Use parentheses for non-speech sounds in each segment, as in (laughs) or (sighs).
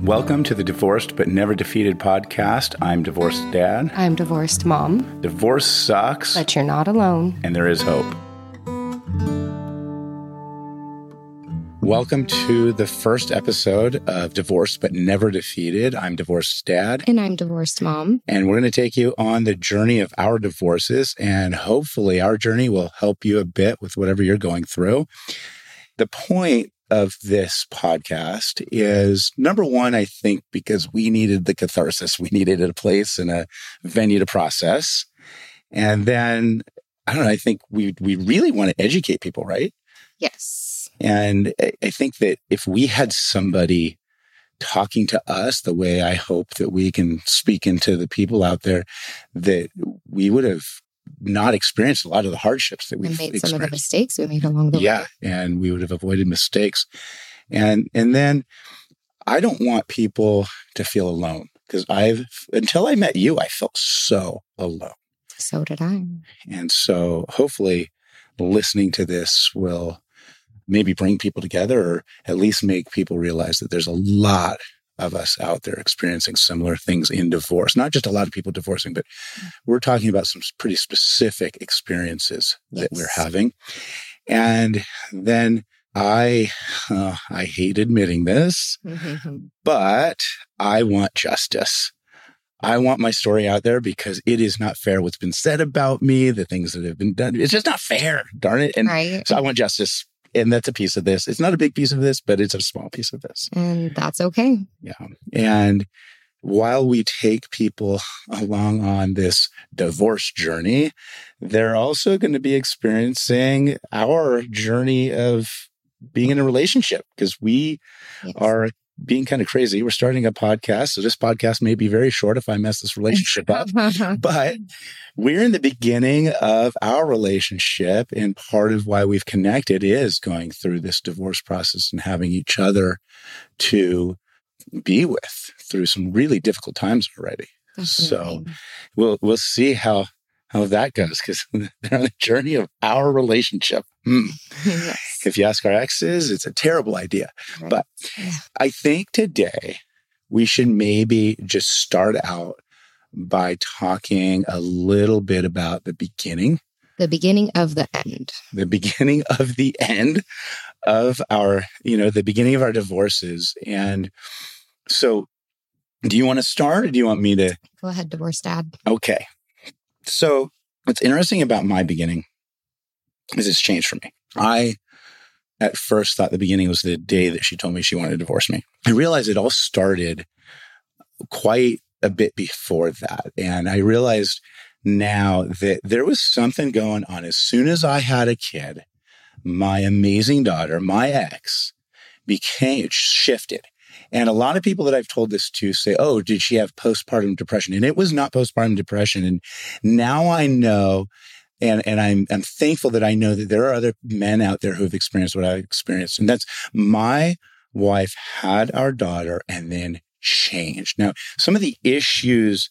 Welcome to the Divorced But Never Defeated podcast. I'm divorced dad. I'm divorced mom, Divorce sucks, but you're not alone. and there is hope. Welcome to the first episode of Divorced But Never Defeated. I'm divorced dad, And I'm divorced mom. and we're going to take you on the journey of our divorces. And hopefully, our journey will help you a bit with whatever you're going through. The point of this podcast mm-hmm. is number one, I think, because we needed the catharsis, we needed a place and a venue to process. And then I don't know, I think we we really want to educate people, right? Yes. And I- I think that if we had somebody talking to us the way I hope that we can speak into the people out there, that we would have not experienced a lot of the hardships that We made some of the mistakes we made along the Yeah, way. Yeah, and we would have avoided mistakes. And and then I don't want people to feel alone because I've until I met you, I felt so alone. So did I. And so hopefully listening to this will maybe bring people together or at least make people realize that there's a lot of us out there experiencing similar things in divorce. Not just a lot of people divorcing, but we're talking about some pretty specific experiences that we're having. And then I, uh, I hate admitting this, but I want justice. I want my story out there because it is not fair what's been said about me, the things that have been done. It's just not fair, darn it. And right. so I want justice. And that's a piece of this. It's not a big piece of this, but it's a small piece of this. And that's okay. Yeah. And while we take people along on this divorce journey, they're also going to be experiencing our journey of being in a relationship because we Yes. are being kind of crazy. We're starting a podcast. So this podcast may be very short if I mess this relationship up. (laughs) But we're in the beginning of our relationship. And part of why we've connected is going through this divorce process and having each other to be with through some really difficult times already. So we'll we'll see how how that goes because (laughs) they're on the journey of our relationship. Hmm. yes. If you ask our exes, it's a terrible idea. Right. But Yeah. I think today we should maybe just start out by talking a little bit about the beginning, The beginning of the end. the beginning of the end of our, you know, the beginning of our divorces. And so, do you want to start or do you want me to? Go ahead, divorced dad. Okay. So, what's interesting about my beginning is it's changed for me. I at first thought the beginning was the day that she told me she wanted to divorce me. I realized it all started quite a bit before that. And I realized now that there was something going on. As soon as I had a kid, my amazing daughter, my ex, became shifted. And a lot of people that I've told this to say, Oh, did she have postpartum depression? And it was not postpartum depression. And now I know and and I'm I'm thankful that I know that there are other men out there who have experienced what I've experienced. And that's my wife had our daughter and then changed. Now, some of the issues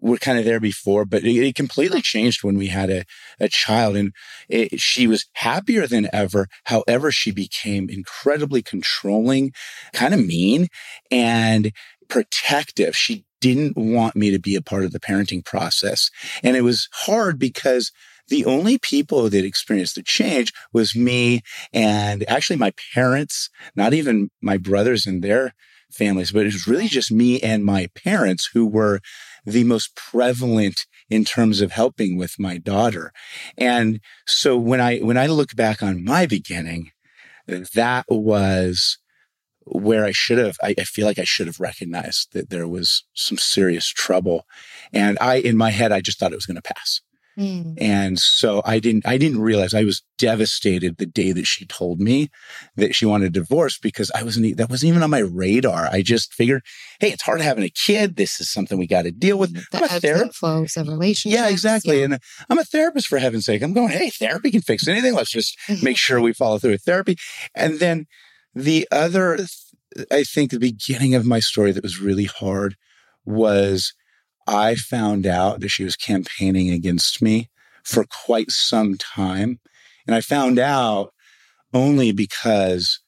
were kind of there before, but it, it completely changed when we had a, a child. And it, she was happier than ever. However, she became incredibly controlling, kind of mean, and protective. She didn't want me to be a part of the parenting process. And it was hard because the only people that experienced the change was me and actually my parents, not even my brothers and their families, but it was really just me and my parents who were the most prevalent in terms of helping with my daughter. And so when I, when I look back on my beginning, that was where I should have, I, I feel like I should have recognized that there was some serious trouble. And I, in my head, I just thought it was going to pass. Mm. And so I didn't, I didn't realize I was devastated the day that she told me that she wanted a divorce because I wasn't, that wasn't even on my radar. I just figured, Hey, it's hard having a kid. This is something we got to deal with. The I'm a therapist. flows of relationships. Yeah, exactly. Yeah. And I'm a therapist for heaven's sake. I'm going, Hey, therapy can fix anything. Let's just (laughs) make sure we follow through with therapy. And then the other, I think the beginning of my story that was really hard was I found out that she was campaigning against me for quite some time. And I found out only because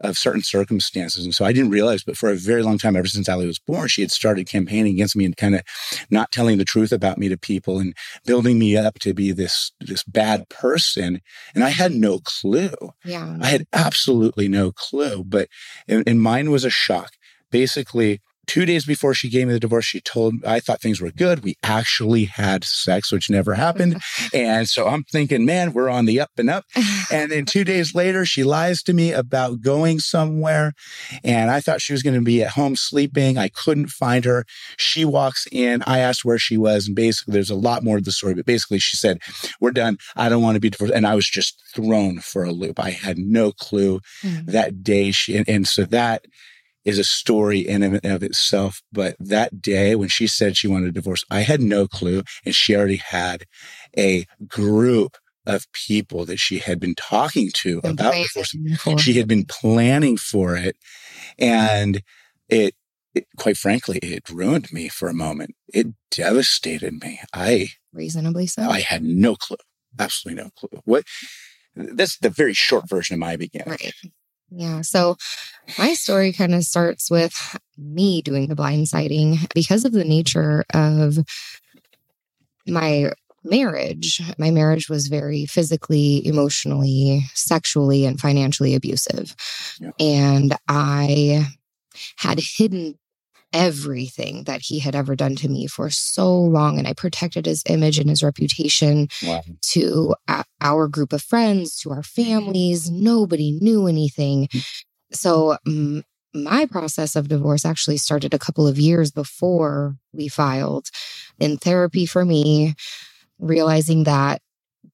of certain circumstances. And so I didn't realize, but for a very long time, ever since Ali was born, she had started campaigning against me and kind of not telling the truth about me to people and building me up to be this, this bad person. And I had no clue. Yeah. I had absolutely no clue, but, and, and mine was a shock. Basically, two days before she gave me the divorce, she told I thought things were good. We actually had sex, which never happened. (laughs) and so I'm thinking, man, we're on the up and up. (laughs) And then two days later, she lies to me about going somewhere. And I thought she was going to be at home sleeping. I couldn't find her. She walks in. I asked where she was. And basically, there's a lot more to the story, but basically, she said, We're done. I don't want to be divorced. And I was just thrown for a loop. I had no clue Mm. that day. She, and, and so that, is a story in and of itself. But that day when she said she wanted a divorce, I had no clue. And she already had a group of people that she had been talking to Been about divorce. She had been planning for it. And it, it, quite frankly, it ruined me for a moment. It devastated me. I, reasonably so. I had no clue. Absolutely no clue. What, that's the very short version of my beginning. Right. Yeah. So my story kind of starts with me doing the blind blindsiding because of the nature of my marriage. My marriage was very physically, emotionally, sexually, and financially abusive. Yeah. And I had hidden everything that he had ever done to me for so long and i protected his image and his reputation Wow. to our group of friends, to our families. Nobody knew anything. So, mm, my process of divorce actually started a couple of years before we filed in therapy for me, realizing that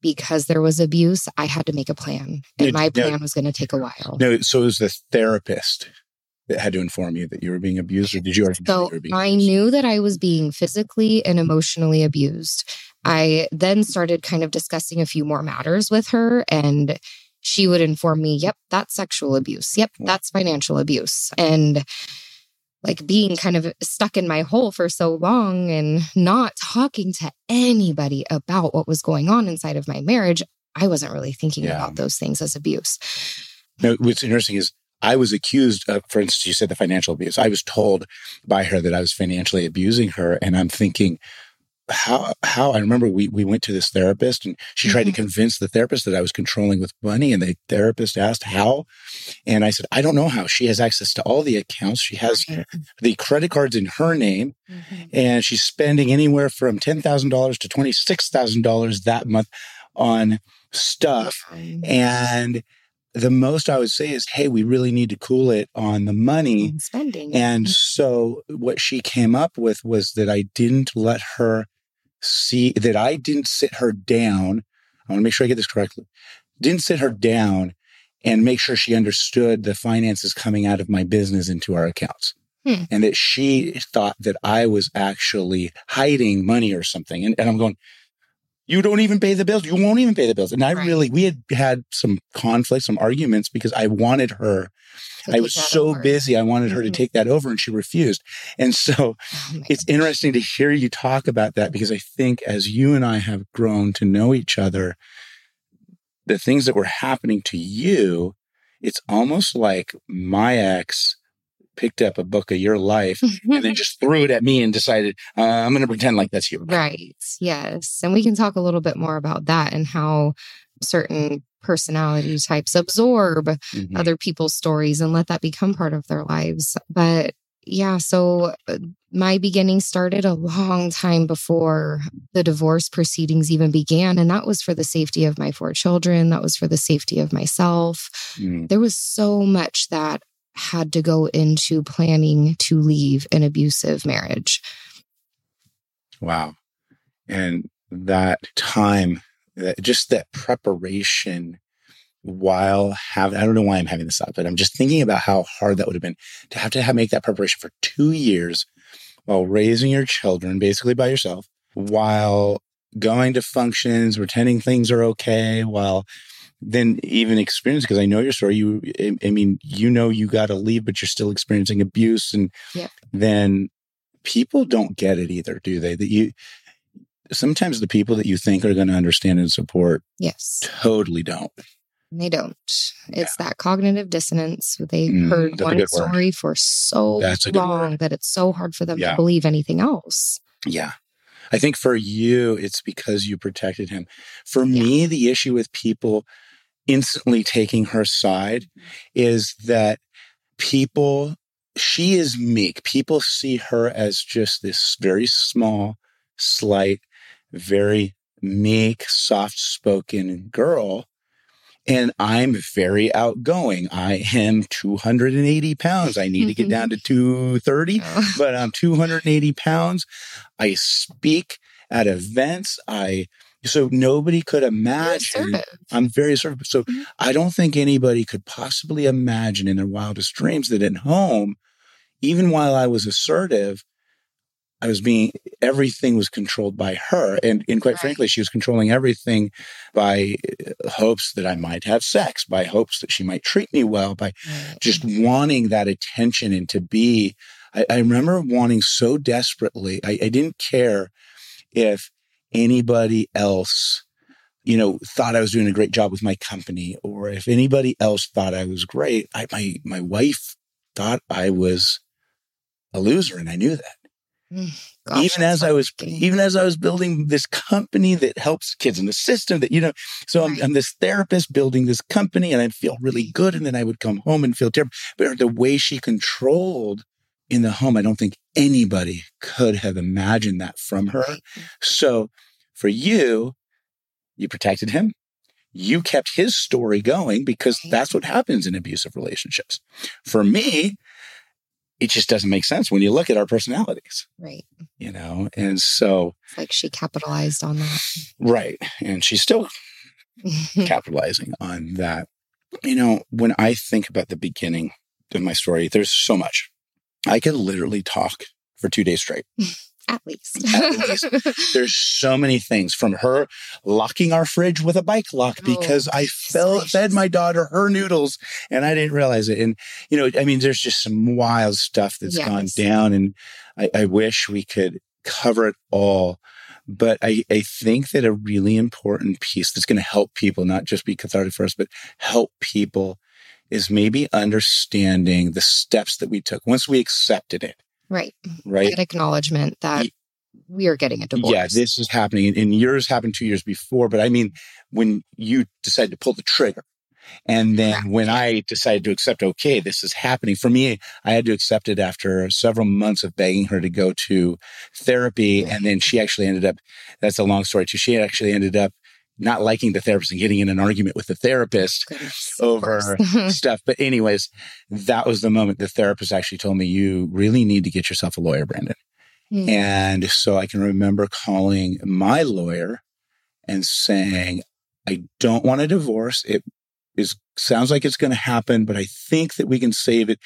because there was abuse, I had to make a plan. And No, my no. plan was going to take a while. No, so it was the therapist that had to inform you that you were being abused, or did you already know So you I abused? knew that I was being physically and emotionally abused. I then started kind of discussing a few more matters with her, and she would inform me, yep, that's sexual abuse. Yep, that's financial abuse. And like being kind of stuck in my hole for so long and not talking to anybody about what was going on inside of my marriage, I wasn't really thinking Yeah. about those things as abuse. No, what's interesting is I was accused of, for instance, you said the financial abuse. I was told by her that I was financially abusing her. And I'm thinking, how, how, I remember we, we went to this therapist and she tried to Mhm. convince the therapist that I was controlling with money. And the therapist asked how. And I said, I don't know how. She has access to all the accounts. She has the credit cards in her name Mhm. and she's spending anywhere from $10,000 to $26,000 that month on stuff. And the most I would say is, hey, we really need to cool it on the money. And spending. And so what she came up with was that I didn't let her see, that I didn't sit her down. I want to make sure I get this correctly. Didn't sit her down and make sure she understood the finances coming out of my business into our accounts. Hmm. And that she thought that I was actually hiding money or something. And, and I'm going, you don't even pay the bills. You won't even pay the bills. And I Right. really, we had had some conflict, some arguments because I wanted her. I was so over. busy. I wanted her to Mhm. take that over and she refused. And so (laughs) it's interesting to hear you talk about that because I think as you and I have grown to know each other, the things that were happening to you, it's almost like my ex picked up a book of your life and then (laughs) just threw it at me and decided, uh, I'm going to pretend like that's you. Right. Yes. And we can talk a little bit more about that and how certain personality types absorb Mhm. other people's stories and let that become part of their lives. But yeah, so uh, my beginning started a long time before the divorce proceedings even began. And that was for the safety of my four children, that was for the safety of myself. Mm. There was so much that had to go into planning to leave an abusive marriage. Wow. And that time, that just that preparation while having, I don't know why I'm having this thought, but I'm just thinking about how hard that would have been to have to have, make that preparation for two years while raising your children basically by yourself, while going to functions, pretending things are okay, while then even experience, because I know your story, you, I- mean, you know, you got to leave, but you're still experiencing abuse. And Yep. then people don't get it either, do they? That you, sometimes the people that you think are going to understand and support Yes. totally don't. They don't. It's that cognitive dissonance. They Mm, heard one good word. story for so long that it's so hard for them Yeah. to believe anything else. Yeah. I think for you, it's because you protected him. For me, the issue with people instantly taking her side is that people, she is meek. People see her as just this very small, slight, very meek, soft spoken girl. And I'm very outgoing. I am 280 pounds. I need to get down to (laughs) 230 Oh. but I'm 280 pounds. I speak at events. I so nobody could imagine. I'm very assertive. So Mhm. I don't think anybody could possibly imagine in their wildest dreams that at home, even while I was assertive, I was being everything was controlled by her, and and quite Right. frankly, she was controlling everything by uh, hopes that I might have sex, by hopes that she might treat me well, by Right. just wanting that attention and to be. I, I remember wanting so desperately. I, I didn't care if anybody else, you know, thought I was doing a great job with my company, or if anybody else thought I was great. I, my my wife thought I was a loser, and I knew that mm, Gosh, even as I was even as I was building this company that helps kids in the system that you know so I'm, Right. I'm this therapist building this company and I'd feel really good and then I would come home and feel terrible but the way she controlled in the home I don't think anybody could have imagined that from her. So for you you protected him. You kept his story going because that's what happens in abusive relationships. For me it just doesn't make sense when you look at our personalities Right. you know? And so It's like she capitalized on that. right. And she's still (laughs) capitalizing on that. You know when i think about the beginning of my story there's so much i could literally talk for two days straight (laughs) At least. At least. there's so many things from her locking our fridge with a bike lock Oh, because i fell, fed my daughter her noodles and i didn't realize it and you know i mean there's just some wild stuff that's gone down and I, I wish we could cover it all but I, I think that a really important piece that's going to help people not just be cathartic for us but help people is maybe understanding the steps that we took once we accepted it right. right That acknowledgement that we are getting a divorce. yeah, this is happening. And yours happened two years before. But I mean, when you decided to pull the trigger, and then when I decided to accept, okay, this is happening for me, I had to accept it after several months of begging her to go to therapy. And then she actually ended up, that's a long story too. She actually ended up not liking the therapist and getting in an argument with the therapist over (laughs) (laughs) stuff. But, anyways, that was the moment the therapist actually told me, you really need to get yourself a lawyer, Brandon. Hmm. And so I can remember calling my lawyer and saying, I don't want a divorce. It is sounds like it's going to happen, but I think that we can save it.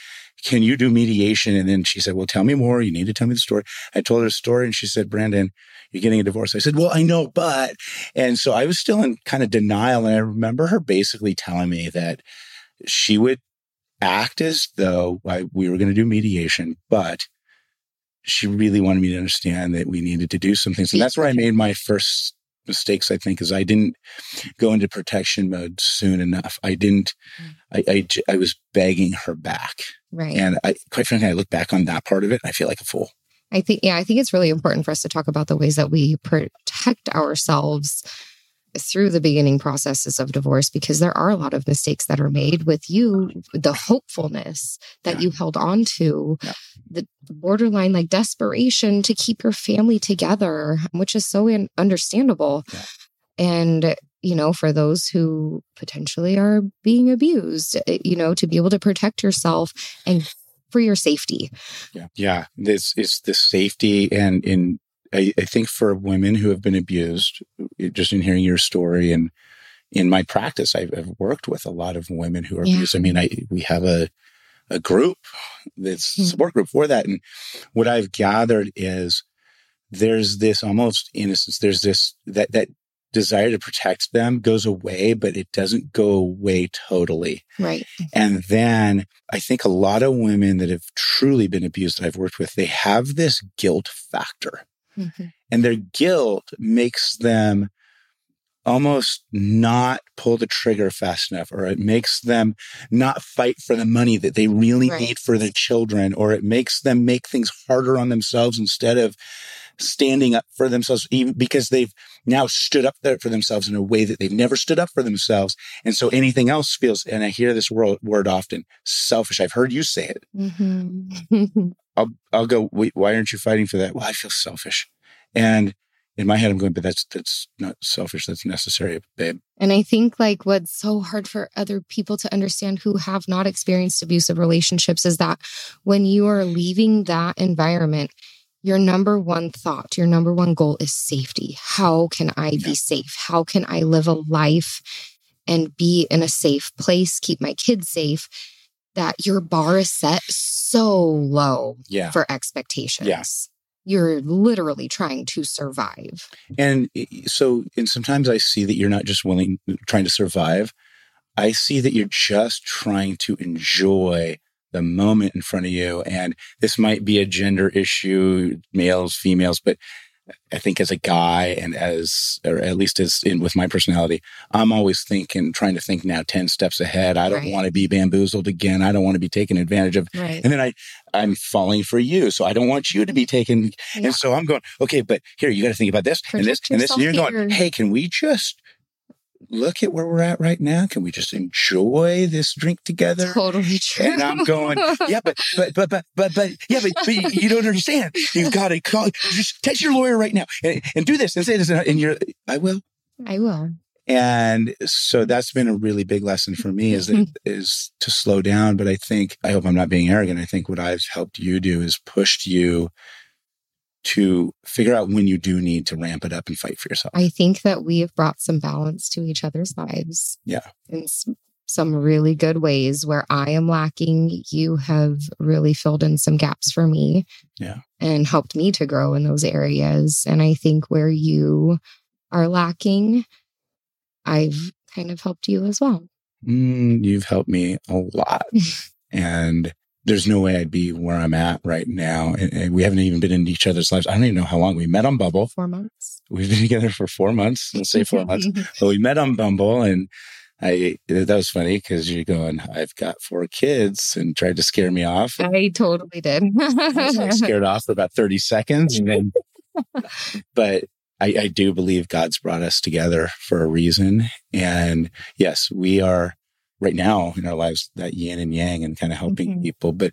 Can you do mediation? And then she said, Well, tell me more. You need to tell me the story. I told her the story and she said, Brandon, you're getting a divorce. I said, Well, I know, but and so I was still in kind of denial. And I remember her basically telling me that she would act as though I, we were going to do mediation, but she really wanted me to understand that we needed to do some things. And that's where I made my first mistakes, I think, is I didn't go into protection mode soon enough. I didn't, mm. I I was begging her back. Right. And I, quite frankly, I look back on that part of it. I feel like a fool. I think, yeah, I think it's really important for us to talk about the ways that we protect ourselves through the beginning processes of divorce because there are a lot of mistakes that are made with you, the hopefulness that Yeah. you held on to, Yeah. the borderline like desperation to keep your family together, which is so in- understandable. Yeah. And, you know, for those who potentially are being abused, eh, you know, to be able to protect yourself and for your safety. Yeah. Yeah. This is the safety and in, I, I think for women who have been abused, just in hearing your story and in my practice, I've, I've worked with a lot of women who are Yeah. abused. I mean, I, we have a, a group that's Hmm. support group for that. And what I've gathered is there's this almost innocence. There's this, that, that desire to protect them goes away, but it doesn't go away totally. Right. And then I think a lot of women that have truly been abused that I've worked with, they have this guilt factor. Mhm. And their guilt makes them almost not pull the trigger fast enough, or it makes them not fight for the money that they really Right. need for their children, or it makes them make things harder on themselves instead of standing up for themselves, even because they've now stood up there for themselves in a way that they've never stood up for themselves. And so anything else feels, and I hear this word, word often, selfish. I've heard you say it. Mhm. (laughs) I'll, I'll go, wait, why aren't you fighting for that? Well, I feel selfish. And in my head, I'm going, but that's, that's not selfish. That's necessary, babe. And I think like what's so hard for other people to understand who have not experienced abusive relationships is that when you are leaving that environment, your number one thought, your number one goal is safety. How can I Yeah. be safe? How can I live a life and be in a safe place, keep my kids safe? That your bar is set so low Yeah. for expectations. Yes. You're literally trying to survive. And eh, so, and sometimes I see that you're not just willing, trying to survive. I see that you're just trying to enjoy the moment in front of you. And this might be a gender issue, males, females, but I think as a guy and as, or at least as in with my personality, I'm always thinking, trying to think now 10 steps ahead. I don't Right. want to be bamboozled again. I don't want to be taken advantage of. Right. And then I, I'm falling for you. So I don't want you to be taken. Yeah. And so I'm going, okay, but here, you got to think about this and this Protect and this. And you're yourself going, hey, can we just look at where we're at right now? Can we just enjoy this drink together? Totally true. And I'm going, yeah, but, but, but, but, but, but, yeah, but, but you- don't understand. You've got to call, just text your lawyer right now and, and do this and say this. And you're, I will. I will. And so that's been a really big lesson for me is that, (laughs) is to slow down. But I think, I hope I'm not being arrogant. I think what I've helped you do is pushed you to figure out when you do need to ramp it up and fight for yourself. I think that we have brought some balance to each other's lives. Yeah. In some really good ways where I am lacking, you have really filled in some gaps for me. Yeah. And helped me to grow in those areas. And I think where you are lacking, I've kind of helped you as well. Mm, you've helped me a lot. (laughs) and there's no way I'd be where I'm at right now. And, and we haven't even been in each other's lives. I don't even know how long we met on Bumble. Four months. We've been together for four months. Let's say four (laughs) months. But we met on Bumble and I, that was funny because you're going, I've got four kids and tried to scare me off. I totally did. (laughs) I was like scared off for about 30 seconds. And then, (laughs) but I, I do believe God's brought us together for a reason. And yes, we are right now in our lives that yin and yang and kind of helping Mhm. people. But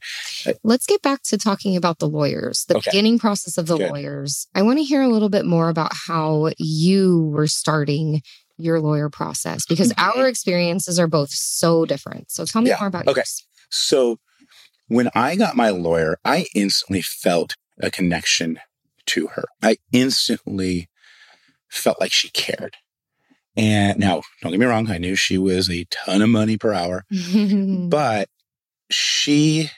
Let's get back to talking about the lawyers, the Okay. beginning process of the Good. lawyers. I want to hear a little bit more about how you were starting your lawyer process because Okay. our experiences are both so different. So tell me Yeah. more about Okay. yours. so when I got my lawyer, I instantly felt a connection to her. I instantly felt like she cared. And now, don't get me wrong, I knew she was a ton of money per hour. (laughs) but she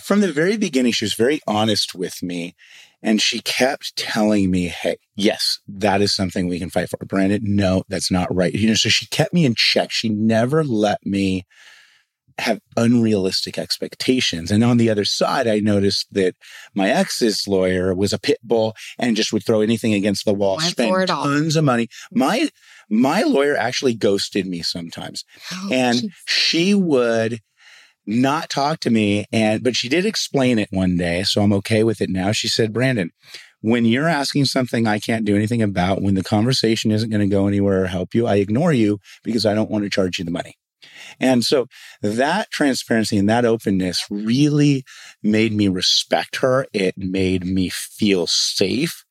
from the very beginning she was very honest with me and she kept telling me hey yes that is something we can fight for brandon no that's not right you know so she kept me in check she never let me have unrealistic expectations and on the other side i noticed that my ex's lawyer was a pit bull and just would throw anything against the wall Went spend for it all. tons of money my my lawyer actually ghosted me sometimes. Oh, and geez. she would not talk to me and but she did explain it one day so i'm okay with it now. She said brandon when you're asking something i can't do anything about when the conversation isn't going to go anywhere or help you i ignore you because i don't want to charge you the money. And so that transparency and that openness really made me respect her. It made me feel safe.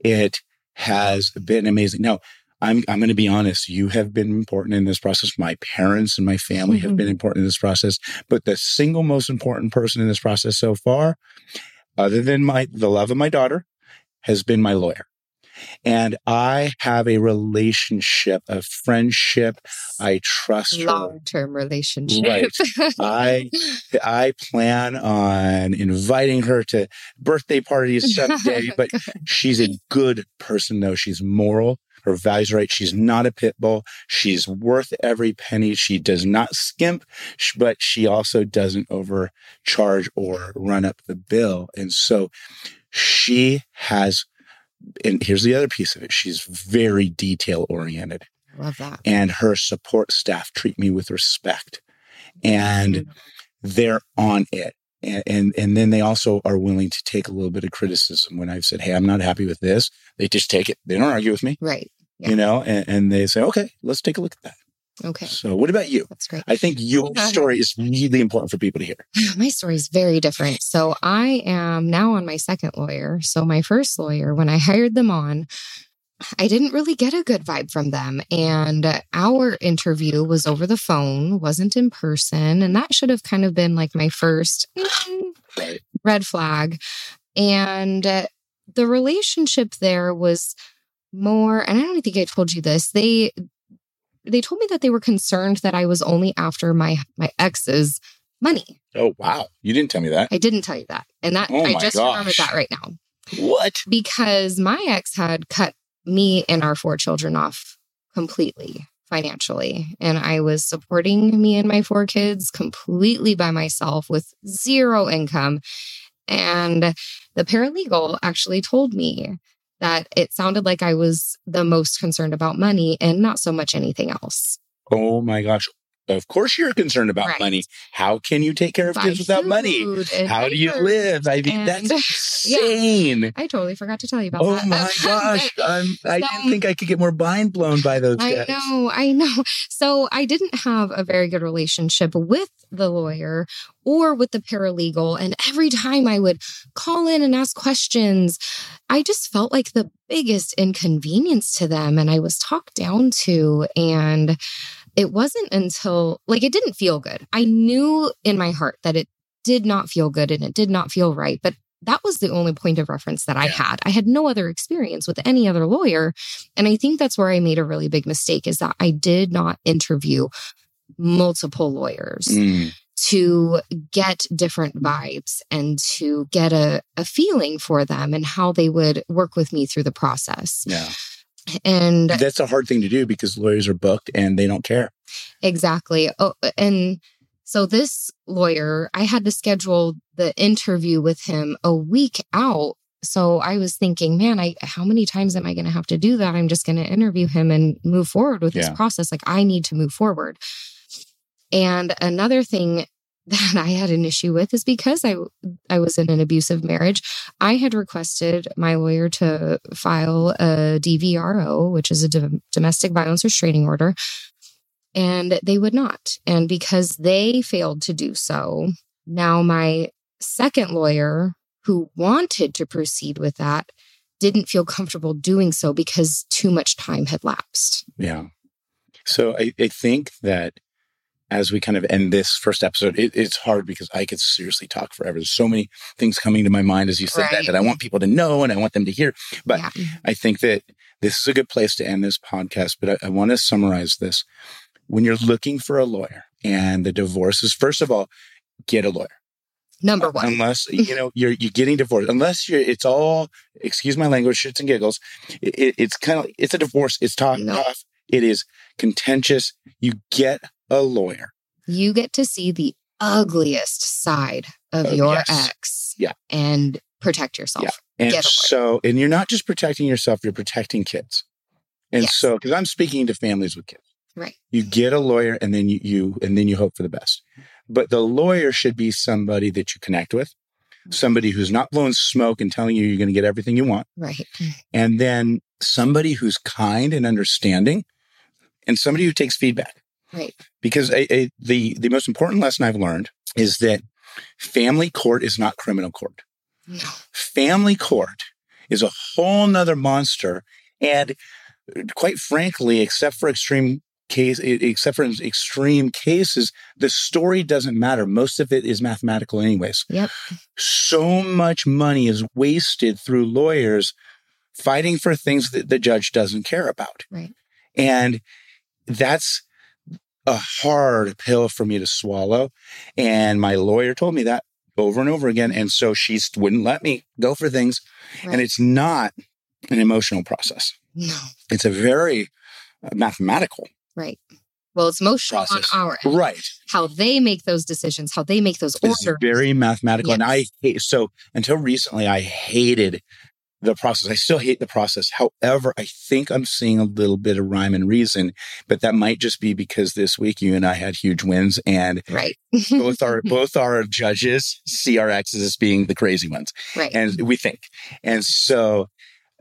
It has been amazing. Now I'm I'm going to be honest. You have been important in this process. My parents and my family have been mm-hmm. important in this process. But the single most important person in this process so far, other than my the love of my daughter, has been my lawyer. And I have a relationship, a friendship. I trust long term relationship. Right. I I plan on inviting her to birthday parties (laughs) someday, but she's a good person though. She's moral. Her values are right. She's not a pit bull. She's worth every penny. She does not skimp, but she also doesn't overcharge or run up the bill. And so she has and here's the other piece of it she's very detail oriented Love that. and her support staff treat me with respect and they're on it and, and and then they also are willing to take a little bit of criticism when i've said hey i'm not happy with this they just take it they don't argue with me Right. Yeah. you know and, and they say okay let's take a look at that Okay. so what about you That's great. i think your (laughs) story is really important for people to hear (sighs) My story is very different. So I am now on my second lawyer. So my first lawyer, when I hired them on, I didn't really get a good vibe from them. And our interview was over the phone, wasn't in person. And that should have kind of been like my first mm, red flag. And uh, the relationship there was more, and I don't think I told you this. They they told me that they were concerned that I was only after my my ex's money. oh wow you didn't tell me that I didn't tell you that. And that Oh I just gosh. remembered that right now. what Because my ex had cut me and our four children off completely financially. And I was supporting me and my four kids completely by myself with zero income. And the paralegal actually told me that it sounded like I was the most concerned about money and not so much anything else. oh my gosh of course you're concerned about Right. money how can you take care of Buy kids without money how do you live i mean and- that's (laughs) Yeah. insane I totally forgot to tell you about Oh that. Oh my (laughs) gosh. I'm, I So- didn't think I could get more mind blown by those I guys. know, I know. So I didn't have a very good relationship with the lawyer or with the paralegal. And every time I would call in and ask questions, I just felt like the biggest inconvenience to them. And I was talked down to. And it wasn't until, like, it didn't feel good. I knew in my heart that it did not feel good and it did not feel right. But that was the only point of reference that I had. I had no other experience with any other lawyer. And I think that's where I made a really big mistake is that I did not interview multiple lawyers Mm, to get different vibes and to get a, a feeling for them and how they would work with me through the process. yeah. And That's a hard thing to do because lawyers are booked and they don't care. Exactly. Oh, and so this lawyer, I had to schedule the interview with him a week out. So I was thinking, man, I how many times am I going to have to do that? I'm just going to interview him and move forward with Yeah. this process. Like I need to move forward. And another thing that I had an issue with is because I I was in an abusive marriage, I had requested my lawyer to file a DVRO, which is a dom- domestic violence restraining order, and they would not. And because they failed to do so, now my second lawyer who wanted to proceed with that didn't feel comfortable doing so because too much time had lapsed. Yeah. So I, I think that as we kind of end this first episode, it, it's hard because I could seriously talk forever. There's so many things coming to my mind as you said that Right. that I want people to know and I want them to hear. But yeah. Mm-hmm. I think that this is a good place to end this podcast, but I, I want to summarize this. When you're looking for a lawyer and the divorce is, first of all, get a lawyer. Number one. Unless, (laughs) you know, you're, you're getting divorced, unless you're, it's all, excuse my language, shits and giggles. It, it- it's kind of, it's a divorce. It's tough. No. tough. It is contentious. You get a lawyer. you get to see the ugliest side of Oh, your yes. ex Yeah. and protect yourself. Yeah. And Get so, and you're not just protecting yourself, you're protecting kids. And Yes. so, because I'm speaking to families with kids. Right. you get a lawyer and then you, you and then you hope for the best but the lawyer should be somebody that you connect with mm-hmm. somebody who's not blowing smoke and telling you you're going to get everything you want Right. and then somebody who's kind and understanding and somebody who takes feedback Right. because a, a, the the most important lesson i've learned is that family court is not criminal court No. family court is a whole nother monster and quite frankly except for extreme case except for extreme cases the story doesn't matter most of it is mathematical anyways Yep. so much money is wasted through lawyers fighting for things that the judge doesn't care about Right. and that's a hard pill for me to swallow and my lawyer told me that over and over again and so she wouldn't let me go for things Right. and it's not an emotional process no. it's a very uh, mathematical Right. Well, it's emotional Process. on our end. right How they make those decisions, how they make those it's orders. very mathematical and i hate so until recently i hated the process. I still hate the process. However, I think I'm seeing a little bit of rhyme and reason, but that might just be because this week you and I had huge wins and right. both our (laughs) both our judges see our exes as being the crazy ones. Right. And we think. And so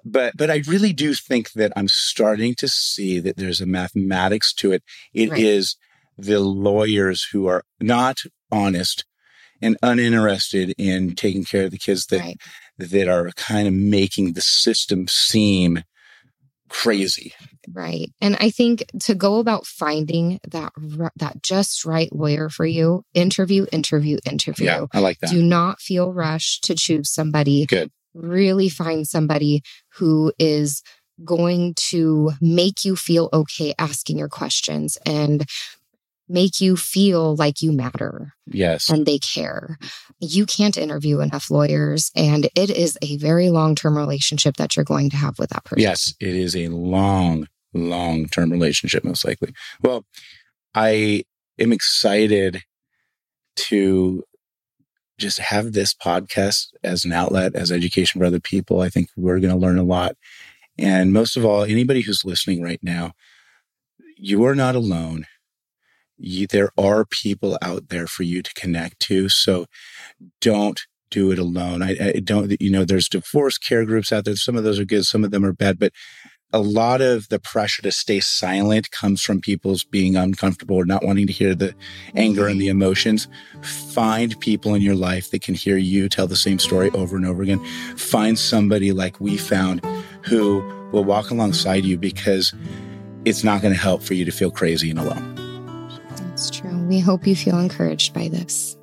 but but I really do think that I'm starting to see that there's a mathematics to it. It Right. is the lawyers who are not honest and uninterested in taking care of the kids that right. that are kind of making the system seem crazy. Right. And I think to go about finding that that just right lawyer for you, interview, interview, interview. Yeah, I like that. Do not feel rushed to choose somebody. Good. Really find somebody who is going to make you feel okay asking your questions and make you feel like you matter yes. and they care. You can't interview enough lawyers, and it is a very long term relationship that you're going to have with that person. Yes, it is a long, long term relationship, most likely. Well, I am excited to just have this podcast as an outlet, as education for other people. I think we're going to learn a lot. And most of all, anybody who's listening right now, you are not alone. You, there are people out there for you to connect to. So don't do it alone. I, I don't, you know, there's divorce care groups out there. Some of those are good, some of them are bad, but a lot of the pressure to stay silent comes from people's being uncomfortable or not wanting to hear the anger and the mm-hmm. emotions. Find people in your life that can hear you tell the same story over and over again. Find somebody like we found who will walk alongside you because it's not going to help for you to feel crazy and alone. That's true. We hope you feel encouraged by this.